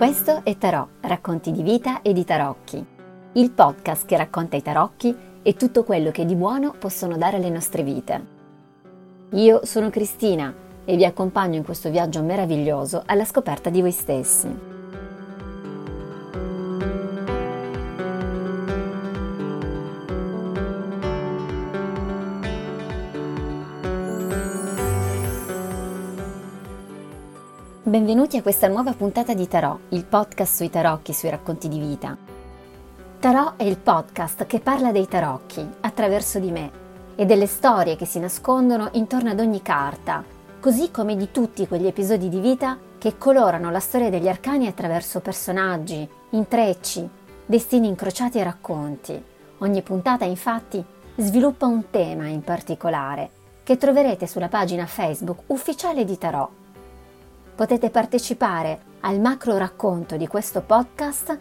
Questo è Tarò, racconti di vita e di tarocchi, il podcast che racconta i tarocchi e tutto quello che di buono possono dare alle nostre vite. Io sono Cristina e vi accompagno in questo viaggio meraviglioso alla scoperta di voi stessi. Benvenuti a questa nuova puntata di Tarò, il podcast sui tarocchi, sui racconti di vita. Tarò è il podcast che parla dei tarocchi attraverso di me e delle storie che si nascondono intorno ad ogni carta, così come di tutti quegli episodi di vita che colorano la storia degli arcani attraverso personaggi, intrecci, destini incrociati e racconti. Ogni puntata infatti sviluppa un tema in particolare che troverete sulla pagina Facebook ufficiale di Tarò potete partecipare al macro racconto di questo podcast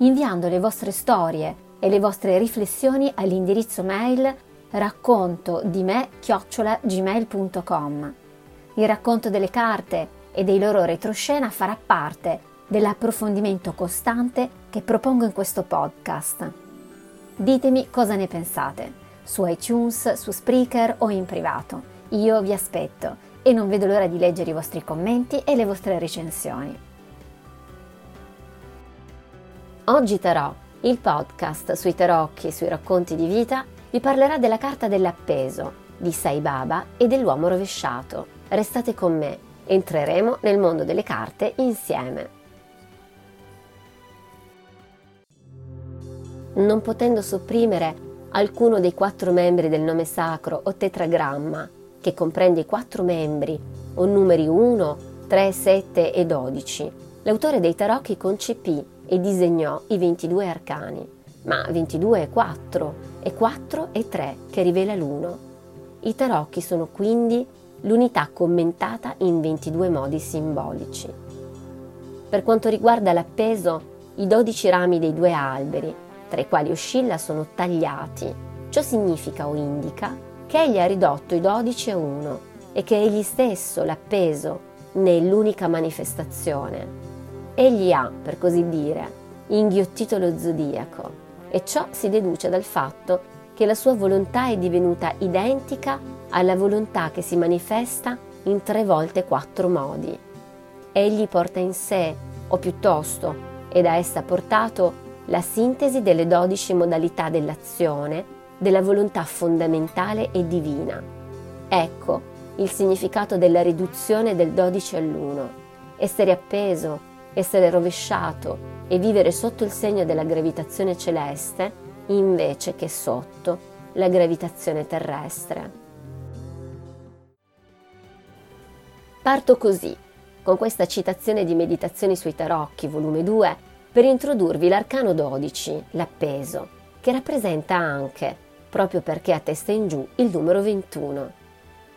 inviando le vostre storie e le vostre riflessioni all'indirizzo mail racconto di me gmail.com. Il racconto delle carte e dei loro retroscena farà parte dell'approfondimento costante che propongo in questo podcast. Ditemi cosa ne pensate, su iTunes, su Spreaker o in privato. Io vi aspetto e non vedo l'ora di leggere i vostri commenti e le vostre recensioni. Oggi Tarò, il podcast sui tarocchi e sui racconti di vita, vi parlerà della carta dell'appeso, di Sai Baba e dell'uomo rovesciato. Restate con me, entreremo nel mondo delle carte insieme. Non potendo sopprimere alcuno dei quattro membri del nome sacro o tetragramma che comprende i quattro membri, o numeri 1, 3, 7 e 12. L'autore dei tarocchi concepì e disegnò i 22 arcani, ma 22 è 4, e 4 è 3 che rivela l'uno. I tarocchi sono quindi l'unità commentata in 22 modi simbolici. Per quanto riguarda l'appeso, i 12 rami dei due alberi, tra i quali oscilla, sono tagliati. Ciò significa o indica che egli ha ridotto i dodici a uno e che egli stesso l'appeso nell'unica manifestazione. Egli ha, per così dire, inghiottito lo zodiaco e ciò si deduce dal fatto che la sua volontà è divenuta identica alla volontà che si manifesta in tre volte quattro modi. Egli porta in sé, o piuttosto, è da essa portato, la sintesi delle dodici modalità dell'azione della volontà fondamentale e divina. Ecco il significato della riduzione del 12 all'1. Essere appeso, essere rovesciato e vivere sotto il segno della gravitazione celeste invece che sotto la gravitazione terrestre. Parto così, con questa citazione di Meditazioni sui tarocchi, volume 2, per introdurvi l'arcano 12, l'appeso, che rappresenta anche proprio perché a testa in giù il numero 21.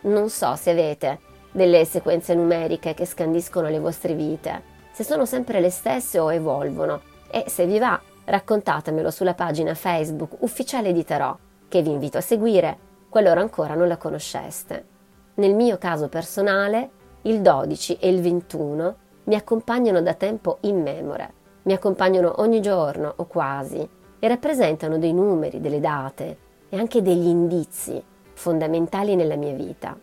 Non so se avete delle sequenze numeriche che scandiscono le vostre vite, se sono sempre le stesse o evolvono e se vi va raccontatemelo sulla pagina Facebook ufficiale di Tarot che vi invito a seguire qualora ancora non la conosceste. Nel mio caso personale il 12 e il 21 mi accompagnano da tempo immemore, mi accompagnano ogni giorno o quasi e rappresentano dei numeri, delle date, e anche degli indizi fondamentali nella mia vita.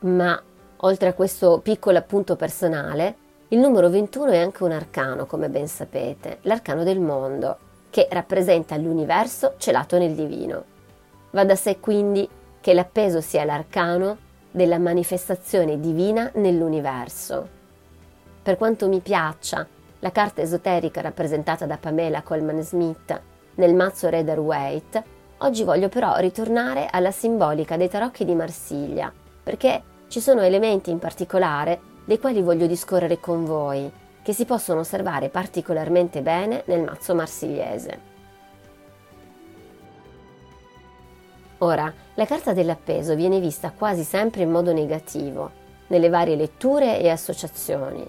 Ma oltre a questo piccolo appunto personale, il numero 21 è anche un arcano, come ben sapete, l'arcano del mondo, che rappresenta l'universo celato nel divino. Va da sé quindi che l'appeso sia l'arcano della manifestazione divina nell'universo. Per quanto mi piaccia la carta esoterica rappresentata da Pamela Coleman Smith nel mazzo Rider Waite, Oggi voglio però ritornare alla simbolica dei tarocchi di Marsiglia, perché ci sono elementi in particolare dei quali voglio discorrere con voi, che si possono osservare particolarmente bene nel mazzo marsigliese. Ora, la carta dell'appeso viene vista quasi sempre in modo negativo, nelle varie letture e associazioni.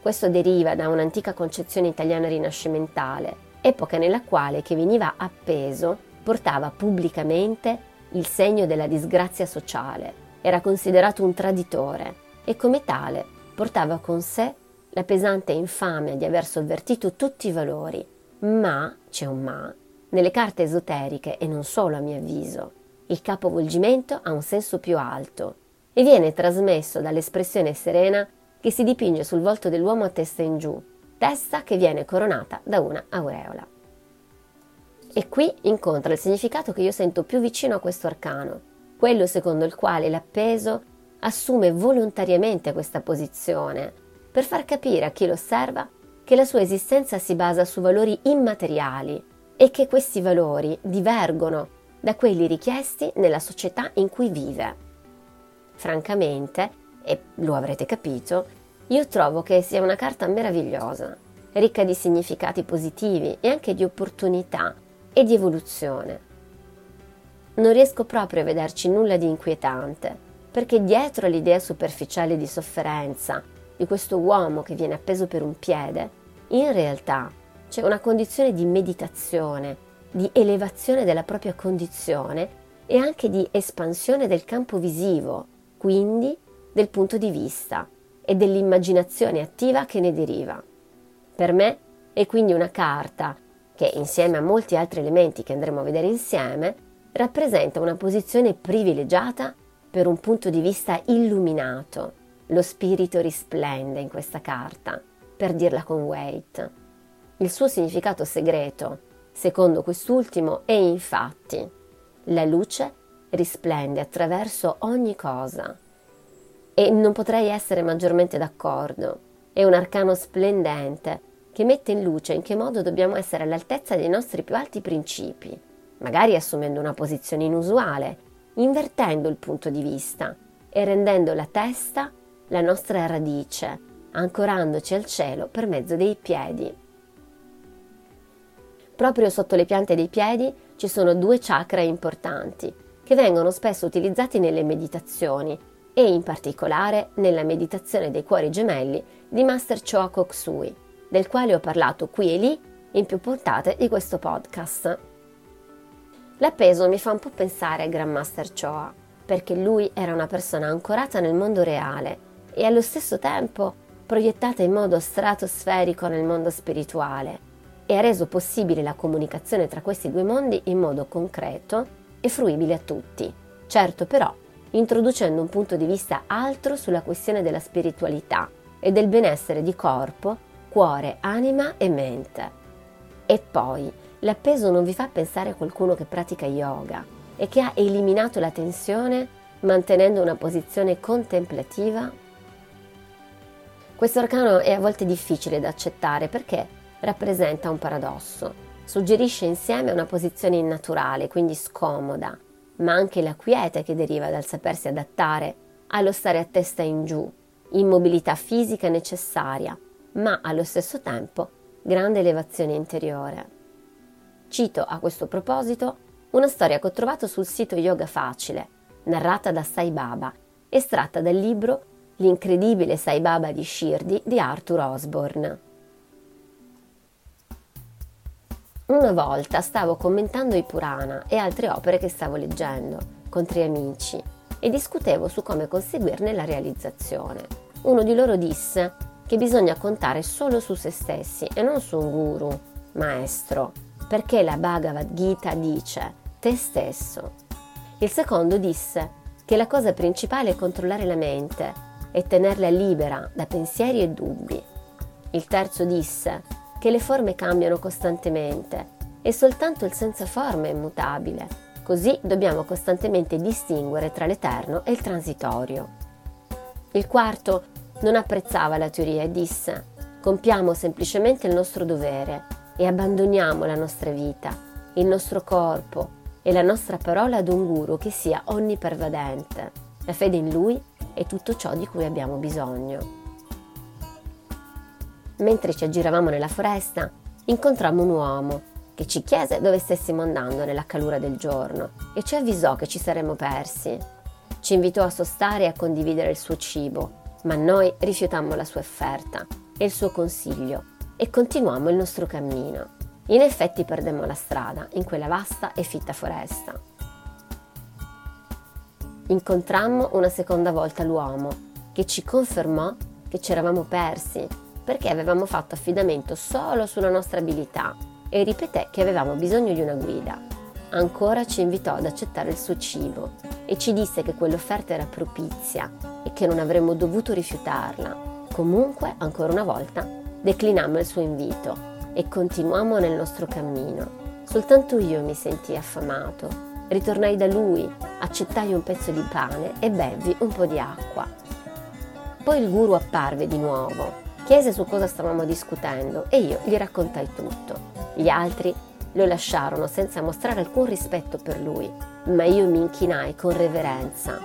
Questo deriva da un'antica concezione italiana rinascimentale, epoca nella quale che veniva appeso portava pubblicamente il segno della disgrazia sociale, era considerato un traditore e come tale portava con sé la pesante infamia di aver sovvertito tutti i valori, ma, c'è un ma, nelle carte esoteriche, e non solo a mio avviso, il capovolgimento ha un senso più alto e viene trasmesso dall'espressione serena che si dipinge sul volto dell'uomo a testa in giù, testa che viene coronata da una aureola. E qui incontra il significato che io sento più vicino a questo arcano, quello secondo il quale l'appeso assume volontariamente questa posizione per far capire a chi lo osserva che la sua esistenza si basa su valori immateriali e che questi valori divergono da quelli richiesti nella società in cui vive. Francamente, e lo avrete capito, io trovo che sia una carta meravigliosa, ricca di significati positivi e anche di opportunità e di evoluzione. Non riesco proprio a vederci nulla di inquietante, perché dietro l'idea superficiale di sofferenza di questo uomo che viene appeso per un piede, in realtà c'è una condizione di meditazione, di elevazione della propria condizione e anche di espansione del campo visivo, quindi del punto di vista e dell'immaginazione attiva che ne deriva. Per me è quindi una carta che, insieme a molti altri elementi che andremo a vedere insieme, rappresenta una posizione privilegiata per un punto di vista illuminato. Lo spirito risplende in questa carta, per dirla con Waite. Il suo significato segreto, secondo quest'ultimo, è infatti la luce risplende attraverso ogni cosa. E non potrei essere maggiormente d'accordo. È un arcano splendente che mette in luce in che modo dobbiamo essere all'altezza dei nostri più alti principi, magari assumendo una posizione inusuale, invertendo il punto di vista e rendendo la testa la nostra radice, ancorandoci al cielo per mezzo dei piedi. Proprio sotto le piante dei piedi ci sono due chakra importanti che vengono spesso utilizzati nelle meditazioni e in particolare nella meditazione dei cuori gemelli di Master Choa Kok Sui, del quale ho parlato qui e lì in più puntate di questo podcast. L'appeso mi fa un po' pensare al Grandmaster Choa, perché lui era una persona ancorata nel mondo reale e allo stesso tempo proiettata in modo stratosferico nel mondo spirituale e ha reso possibile la comunicazione tra questi due mondi in modo concreto e fruibile a tutti. Certo però, introducendo un punto di vista altro sulla questione della spiritualità e del benessere di corpo, cuore, anima e mente. E poi, l'appeso non vi fa pensare a qualcuno che pratica yoga e che ha eliminato la tensione mantenendo una posizione contemplativa? Questo arcano è a volte difficile da accettare perché rappresenta un paradosso suggerisce insieme una posizione innaturale, quindi scomoda, ma anche la quiete che deriva dal sapersi adattare allo stare a testa in giù, immobilità fisica necessaria, ma allo stesso tempo grande elevazione interiore. Cito a questo proposito una storia che ho trovato sul sito Yoga Facile, narrata da Sai Baba, estratta dal libro L'incredibile Sai Baba di Shirdi di Arthur Osborne. Una volta stavo commentando i Purana e altre opere che stavo leggendo con tre amici e discutevo su come conseguirne la realizzazione. Uno di loro disse che bisogna contare solo su se stessi e non su un guru, maestro, perché la Bhagavad Gita dice te stesso. Il secondo disse che la cosa principale è controllare la mente e tenerla libera da pensieri e dubbi. Il terzo disse che le forme cambiano costantemente e soltanto il senza forma è immutabile. Così dobbiamo costantemente distinguere tra l'eterno e il transitorio. Il quarto non apprezzava la teoria e disse compiamo semplicemente il nostro dovere e abbandoniamo la nostra vita, il nostro corpo e la nostra parola ad un guru che sia onnipervadente. La fede in lui è tutto ciò di cui abbiamo bisogno. Mentre ci aggiravamo nella foresta, incontrammo un uomo che ci chiese dove stessimo andando nella calura del giorno e ci avvisò che ci saremmo persi. Ci invitò a sostare e a condividere il suo cibo, ma noi rifiutammo la sua offerta e il suo consiglio e continuammo il nostro cammino. In effetti perdemmo la strada in quella vasta e fitta foresta. Incontrammo una seconda volta l'uomo che ci confermò che ci eravamo persi perché avevamo fatto affidamento solo sulla nostra abilità e ripeté che avevamo bisogno di una guida. Ancora ci invitò ad accettare il suo cibo e ci disse che quell'offerta era propizia e che non avremmo dovuto rifiutarla. Comunque, ancora una volta, declinammo il suo invito e continuammo nel nostro cammino. Soltanto io mi sentii affamato. Ritornai da lui, accettai un pezzo di pane e bevi un po' di acqua. Poi il guru apparve di nuovo, chiese su cosa stavamo discutendo e io gli raccontai tutto. Gli altri lo lasciarono senza mostrare alcun rispetto per lui, ma io mi inchinai con reverenza.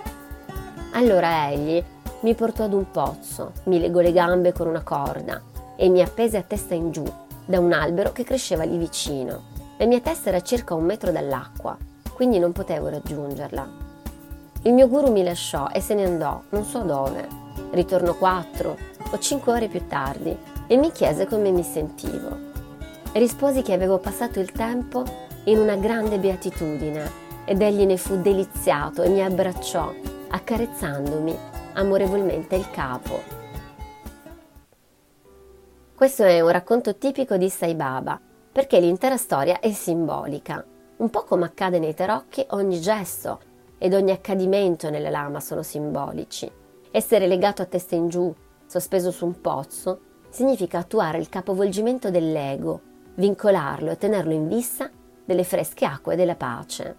Allora egli mi portò ad un pozzo, mi legò le gambe con una corda e mi appese a testa in giù da un albero che cresceva lì vicino. La mia testa era circa un metro dall'acqua, quindi non potevo raggiungerla. Il mio guru mi lasciò e se ne andò, non so dove. Ritornò quattro o cinque ore più tardi e mi chiese come mi sentivo. Risposi che avevo passato il tempo in una grande beatitudine ed egli ne fu deliziato e mi abbracciò, accarezzandomi amorevolmente il capo. Questo è un racconto tipico di Sai Baba, perché l'intera storia è simbolica. Un po' come accade nei tarocchi, ogni gesto ed ogni accadimento nella lama sono simbolici. Essere legato a testa in giù, sospeso su un pozzo, significa attuare il capovolgimento dell'ego, vincolarlo e tenerlo in vista delle fresche acque della pace.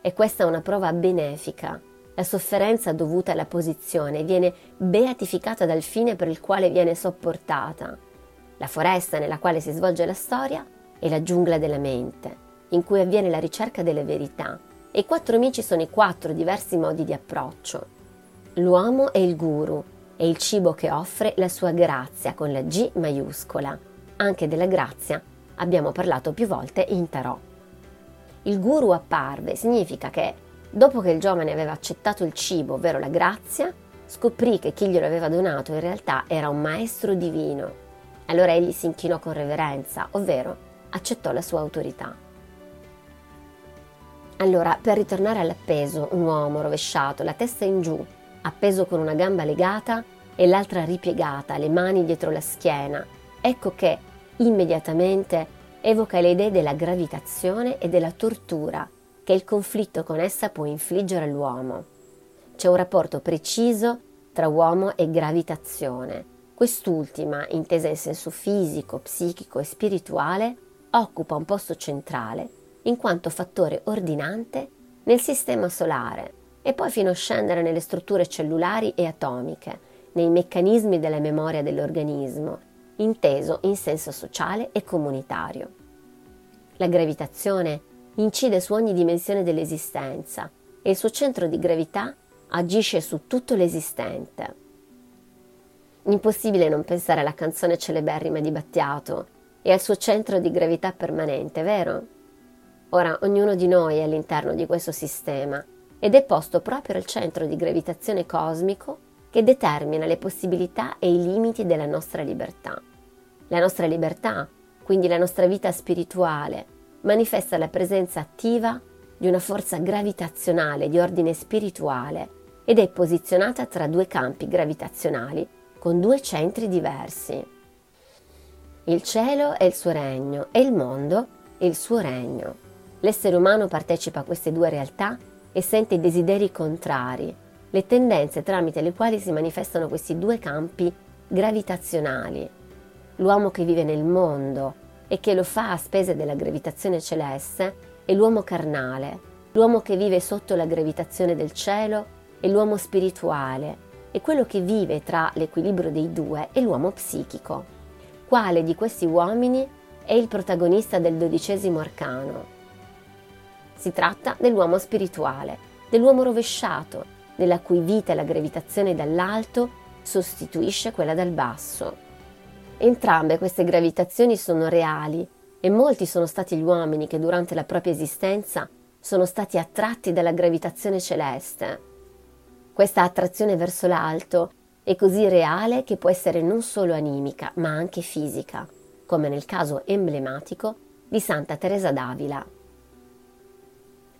E questa è una prova benefica, la sofferenza dovuta alla posizione viene beatificata dal fine per il quale viene sopportata. La foresta nella quale si svolge la storia è la giungla della mente, in cui avviene la ricerca delle verità. E i quattro amici sono i quattro diversi modi di approccio. L'uomo è il guru, è il cibo che offre la sua grazia con la G maiuscola. Anche della grazia abbiamo parlato più volte in tarot. Il guru apparve significa che Dopo che il giovane aveva accettato il cibo, ovvero la grazia, scoprì che chi glielo aveva donato in realtà era un maestro divino. Allora egli si inchinò con reverenza, ovvero accettò la sua autorità. Allora, per ritornare all'appeso, un uomo rovesciato, la testa in giù, appeso con una gamba legata e l'altra ripiegata, le mani dietro la schiena, ecco che immediatamente evoca le idee della gravitazione e della tortura che il conflitto con essa può infliggere all'uomo. C'è un rapporto preciso tra uomo e gravitazione. Quest'ultima, intesa in senso fisico, psichico e spirituale, occupa un posto centrale in quanto fattore ordinante nel sistema solare e poi fino a scendere nelle strutture cellulari e atomiche, nei meccanismi della memoria dell'organismo, inteso in senso sociale e comunitario. La gravitazione incide su ogni dimensione dell'esistenza e il suo centro di gravità agisce su tutto l'esistente. Impossibile non pensare alla canzone celeberrima di Battiato e al suo centro di gravità permanente, vero? Ora, ognuno di noi è all'interno di questo sistema ed è posto proprio al centro di gravitazione cosmico che determina le possibilità e i limiti della nostra libertà. La nostra libertà, quindi la nostra vita spirituale, manifesta la presenza attiva di una forza gravitazionale di ordine spirituale ed è posizionata tra due campi gravitazionali con due centri diversi. Il cielo è il suo regno e il mondo è il suo regno. L'essere umano partecipa a queste due realtà e sente i desideri contrari, le tendenze tramite le quali si manifestano questi due campi gravitazionali. L'uomo che vive nel mondo e che lo fa a spese della gravitazione celeste è l'uomo carnale, l'uomo che vive sotto la gravitazione del cielo è l'uomo spirituale e quello che vive tra l'equilibrio dei due è l'uomo psichico. Quale di questi uomini è il protagonista del dodicesimo arcano? Si tratta dell'uomo spirituale, dell'uomo rovesciato, nella cui vita la gravitazione dall'alto sostituisce quella dal basso. Entrambe queste gravitazioni sono reali e molti sono stati gli uomini che durante la propria esistenza sono stati attratti dalla gravitazione celeste. Questa attrazione verso l'alto è così reale che può essere non solo animica ma anche fisica, come nel caso emblematico di Santa Teresa d'Avila.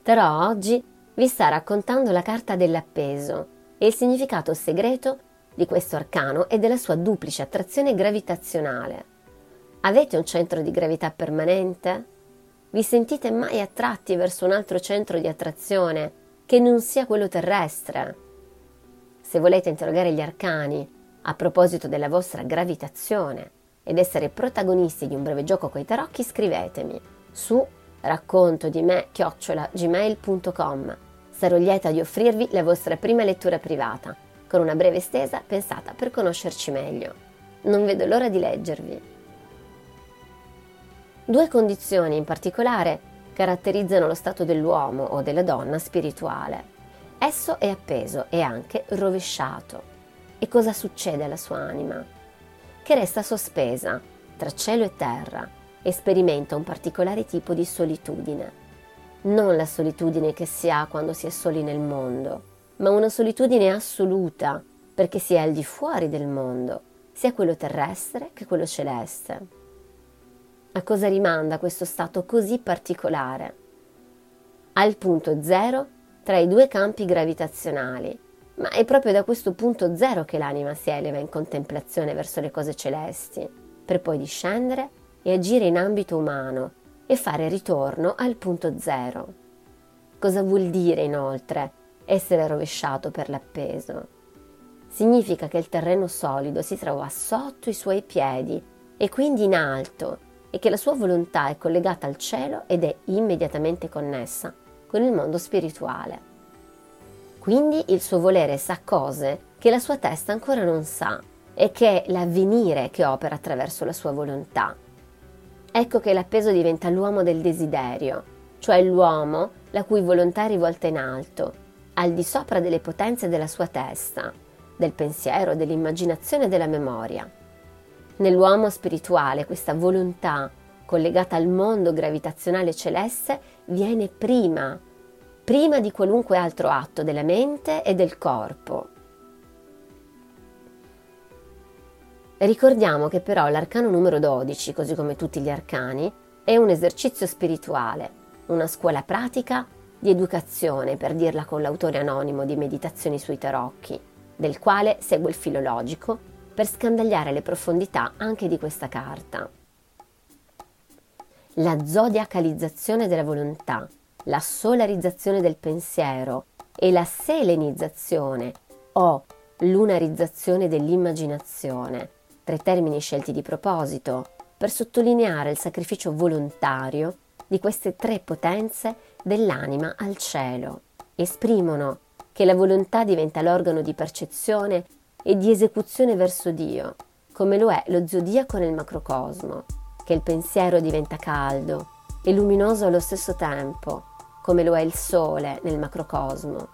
Però oggi vi sta raccontando la carta dell'appeso e il significato segreto di questo arcano è della sua duplice attrazione gravitazionale. Avete un centro di gravità permanente? Vi sentite mai attratti verso un altro centro di attrazione che non sia quello terrestre? Se volete interrogare gli arcani a proposito della vostra gravitazione ed essere protagonisti di un breve gioco coi tarocchi, scrivetemi su racconto di me gmail.com. Sarò lieta di offrirvi la vostra prima lettura privata con una breve stesa pensata per conoscerci meglio. Non vedo l'ora di leggervi. Due condizioni in particolare caratterizzano lo stato dell'uomo o della donna spirituale. Esso è appeso e anche rovesciato. E cosa succede alla sua anima? Che resta sospesa tra cielo e terra e sperimenta un particolare tipo di solitudine. Non la solitudine che si ha quando si è soli nel mondo, ma una solitudine assoluta, perché si è al di fuori del mondo, sia quello terrestre che quello celeste. A cosa rimanda questo stato così particolare? Al punto zero tra i due campi gravitazionali, ma è proprio da questo punto zero che l'anima si eleva in contemplazione verso le cose celesti, per poi discendere e agire in ambito umano e fare ritorno al punto zero. Cosa vuol dire inoltre essere rovesciato per l'appeso. Significa che il terreno solido si trova sotto i suoi piedi e quindi in alto e che la sua volontà è collegata al cielo ed è immediatamente connessa con il mondo spirituale. Quindi il suo volere sa cose che la sua testa ancora non sa e che è l'avvenire che opera attraverso la sua volontà. Ecco che l'appeso diventa l'uomo del desiderio, cioè l'uomo la cui volontà è rivolta in alto al di sopra delle potenze della sua testa, del pensiero, dell'immaginazione e della memoria. Nell'uomo spirituale questa volontà collegata al mondo gravitazionale celeste viene prima, prima di qualunque altro atto della mente e del corpo. Ricordiamo che però l'arcano numero 12, così come tutti gli arcani, è un esercizio spirituale, una scuola pratica di educazione, per dirla con l'autore anonimo di Meditazioni sui tarocchi, del quale segue il filologico per scandagliare le profondità anche di questa carta. La zodiacalizzazione della volontà, la solarizzazione del pensiero e la selenizzazione o lunarizzazione dell'immaginazione, tre termini scelti di proposito per sottolineare il sacrificio volontario di queste tre potenze dell'anima al cielo. Esprimono che la volontà diventa l'organo di percezione e di esecuzione verso Dio, come lo è lo zodiaco nel macrocosmo, che il pensiero diventa caldo e luminoso allo stesso tempo, come lo è il sole nel macrocosmo.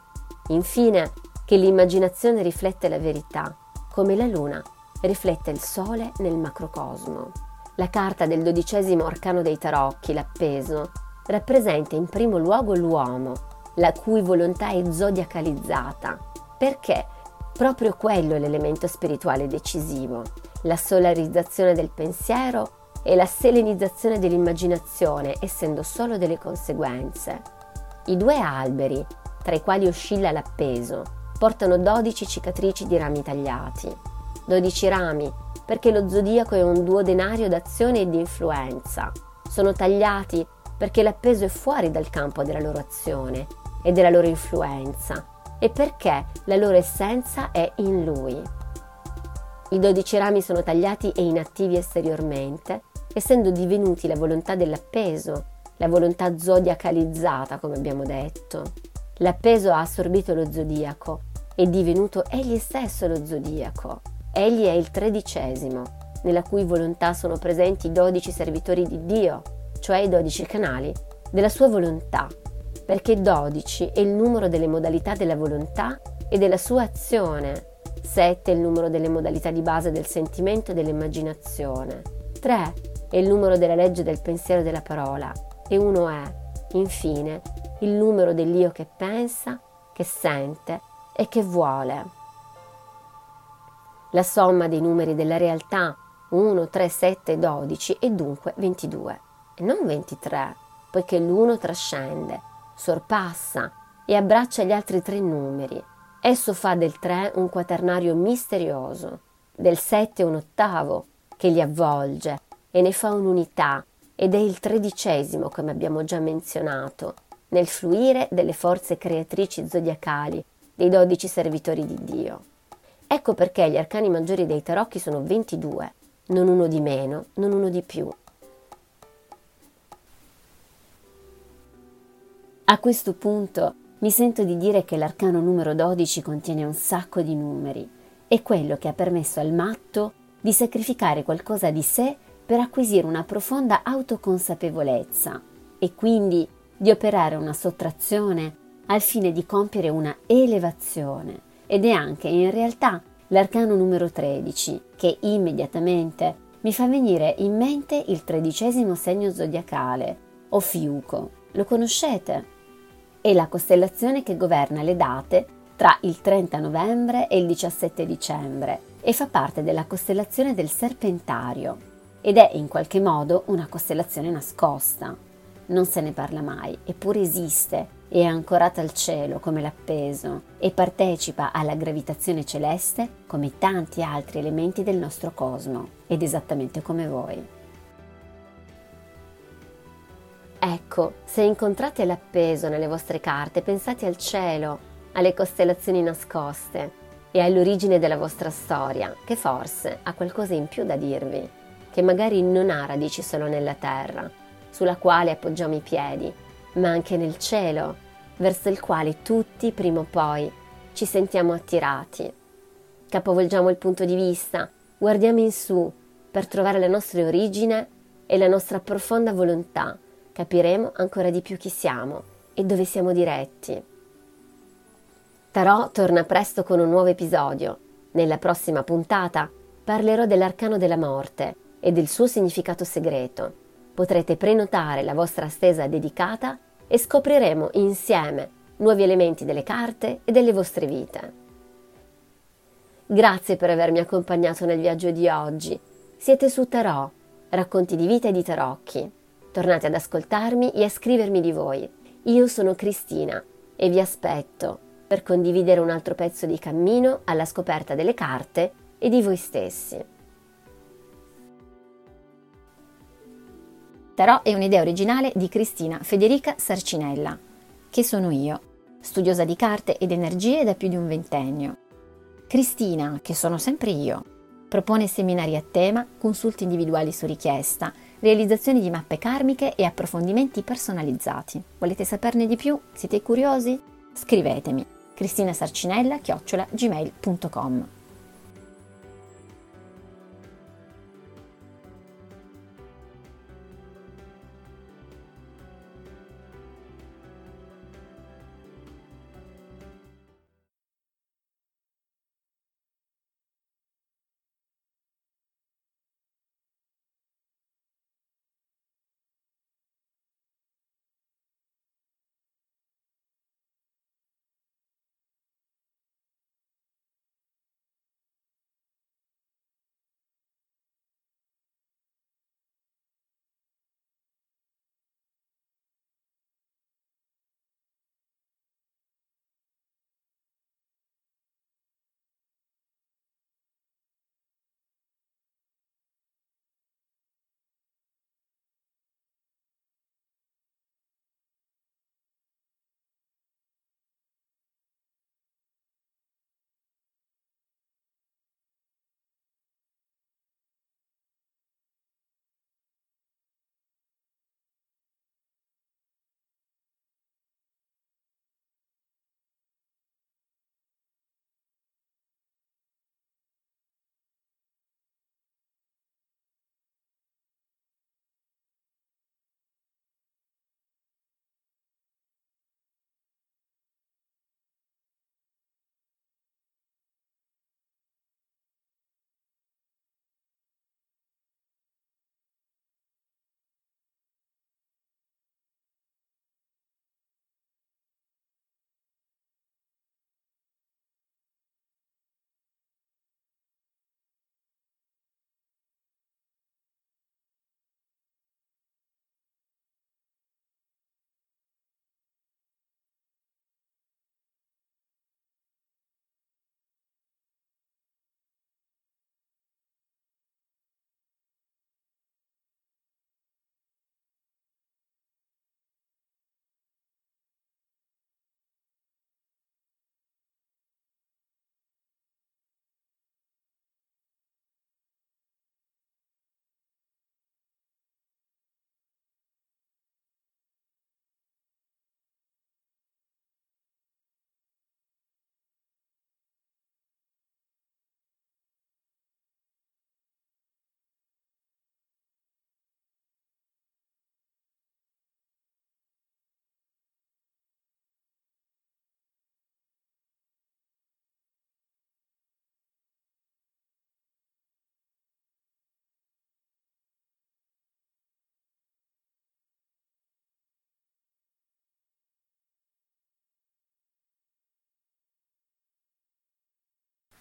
Infine, che l'immaginazione riflette la verità, come la luna riflette il sole nel macrocosmo. La carta del dodicesimo arcano dei tarocchi, l'appeso, rappresenta in primo luogo l'uomo, la cui volontà è zodiacalizzata, perché proprio quello è l'elemento spirituale decisivo, la solarizzazione del pensiero e la selenizzazione dell'immaginazione, essendo solo delle conseguenze. I due alberi, tra i quali oscilla l'appeso, portano 12 cicatrici di rami tagliati. 12 rami, perché lo zodiaco è un duodenario d'azione e di influenza. Sono tagliati perché l'appeso è fuori dal campo della loro azione e della loro influenza e perché la loro essenza è in lui. I dodici rami sono tagliati e inattivi esteriormente, essendo divenuti la volontà dell'appeso, la volontà zodiacalizzata, come abbiamo detto. L'appeso ha assorbito lo zodiaco, è divenuto egli stesso lo zodiaco. Egli è il tredicesimo, nella cui volontà sono presenti i dodici servitori di Dio, cioè i 12 canali, della sua volontà, perché 12 è il numero delle modalità della volontà e della sua azione, 7 è il numero delle modalità di base del sentimento e dell'immaginazione, 3 è il numero della legge del pensiero e della parola e 1 è, infine, il numero dell'io che pensa, che sente e che vuole. La somma dei numeri della realtà 1, 3, 7 12 è dunque 22 e non 23, poiché l'uno trascende, sorpassa e abbraccia gli altri tre numeri. Esso fa del 3 un quaternario misterioso, del 7 un ottavo che li avvolge e ne fa un'unità ed è il tredicesimo, come abbiamo già menzionato, nel fluire delle forze creatrici zodiacali dei dodici servitori di Dio. Ecco perché gli arcani maggiori dei tarocchi sono 22, non uno di meno, non uno di più. A questo punto mi sento di dire che l'arcano numero 12 contiene un sacco di numeri, è quello che ha permesso al matto di sacrificare qualcosa di sé per acquisire una profonda autoconsapevolezza e quindi di operare una sottrazione al fine di compiere una elevazione ed è anche in realtà l'arcano numero 13 che immediatamente mi fa venire in mente il tredicesimo segno zodiacale, o Fiuco. Lo conoscete? È la costellazione che governa le date tra il 30 novembre e il 17 dicembre e fa parte della costellazione del Serpentario ed è in qualche modo una costellazione nascosta. Non se ne parla mai, eppure esiste, è ancorata al cielo come l'appeso e partecipa alla gravitazione celeste come tanti altri elementi del nostro cosmo, ed esattamente come voi. Ecco, se incontrate l'appeso nelle vostre carte, pensate al cielo, alle costellazioni nascoste e all'origine della vostra storia, che forse ha qualcosa in più da dirvi che magari non ha radici solo nella terra, sulla quale appoggiamo i piedi, ma anche nel cielo, verso il quale tutti prima o poi ci sentiamo attirati. Capovolgiamo il punto di vista, guardiamo in su per trovare la nostra origine e la nostra profonda volontà, capiremo ancora di più chi siamo e dove siamo diretti. Tarò torna presto con un nuovo episodio. Nella prossima puntata parlerò dell'arcano della morte e del suo significato segreto. Potrete prenotare la vostra stesa dedicata e scopriremo insieme nuovi elementi delle carte e delle vostre vite. Grazie per avermi accompagnato nel viaggio di oggi. Siete su Tarò, racconti di vita e di tarocchi. Tornate ad ascoltarmi e a scrivermi di voi. Io sono Cristina e vi aspetto per condividere un altro pezzo di cammino alla scoperta delle carte e di voi stessi. Tarò è un'idea originale di Cristina Federica Sarcinella, che sono io, studiosa di carte ed energie da più di un ventennio. Cristina, che sono sempre io, propone seminari a tema, consulti individuali su richiesta, realizzazioni di mappe karmiche e approfondimenti personalizzati. Volete saperne di più? Siete curiosi? Scrivetemi cristinasarcinella-gmail.com